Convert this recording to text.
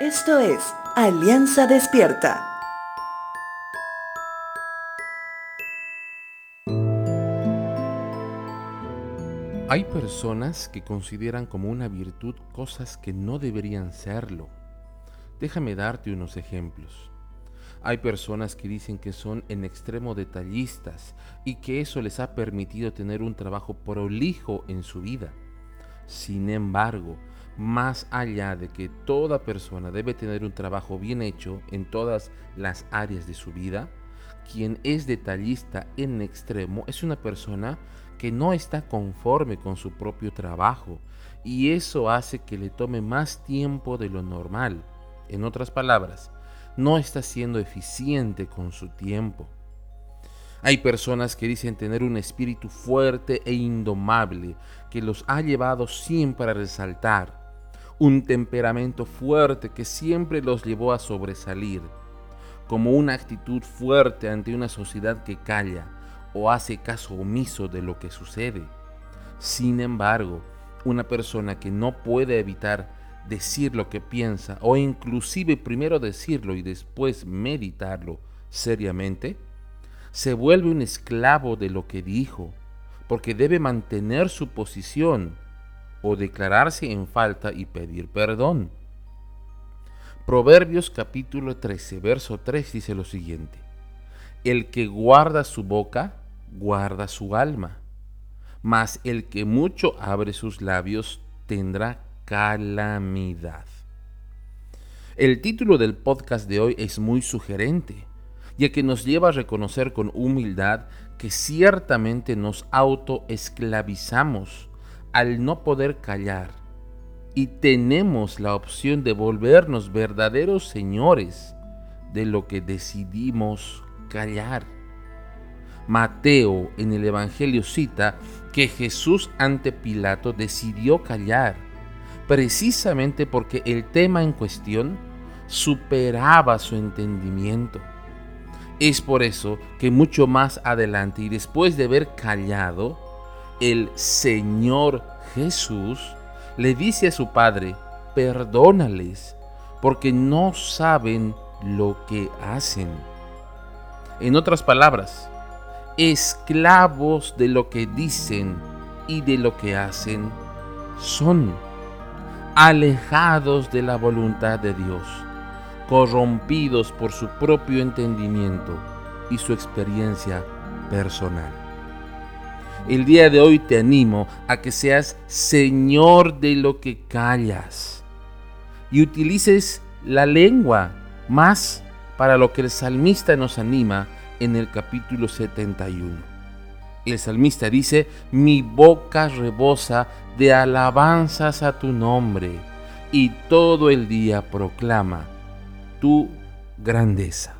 Esto es Alianza Despierta. Hay personas que consideran como una virtud cosas que no deberían serlo. Déjame darte unos ejemplos. Hay personas que dicen que son en extremo detallistas y que eso les ha permitido tener un trabajo prolijo en su vida. Sin embargo, más allá de que toda persona debe tener un trabajo bien hecho en todas las áreas de su vida, quien es detallista en extremo es una persona que no está conforme con su propio trabajo y eso hace que le tome más tiempo de lo normal. En otras palabras, no está siendo eficiente con su tiempo. Hay personas que dicen tener un espíritu fuerte e indomable que los ha llevado siempre a resaltar, un temperamento fuerte que siempre los llevó a sobresalir, como una actitud fuerte ante una sociedad que calla o hace caso omiso de lo que sucede. Sin embargo, una persona que no puede evitar decir lo que piensa o inclusive primero decirlo y después meditarlo seriamente, se vuelve un esclavo de lo que dijo, porque debe mantener su posición o declararse en falta y pedir perdón. Proverbios capítulo 13, verso 3 dice lo siguiente, El que guarda su boca, guarda su alma, mas el que mucho abre sus labios tendrá calamidad. El título del podcast de hoy es muy sugerente ya que nos lleva a reconocer con humildad que ciertamente nos autoesclavizamos al no poder callar y tenemos la opción de volvernos verdaderos señores de lo que decidimos callar. Mateo en el Evangelio cita que Jesús ante Pilato decidió callar, precisamente porque el tema en cuestión superaba su entendimiento. Es por eso que mucho más adelante y después de haber callado, el Señor Jesús le dice a su Padre, perdónales, porque no saben lo que hacen. En otras palabras, esclavos de lo que dicen y de lo que hacen son, alejados de la voluntad de Dios corrompidos por su propio entendimiento y su experiencia personal. El día de hoy te animo a que seas Señor de lo que callas y utilices la lengua más para lo que el salmista nos anima en el capítulo 71. El salmista dice, mi boca rebosa de alabanzas a tu nombre y todo el día proclama tu grandeza.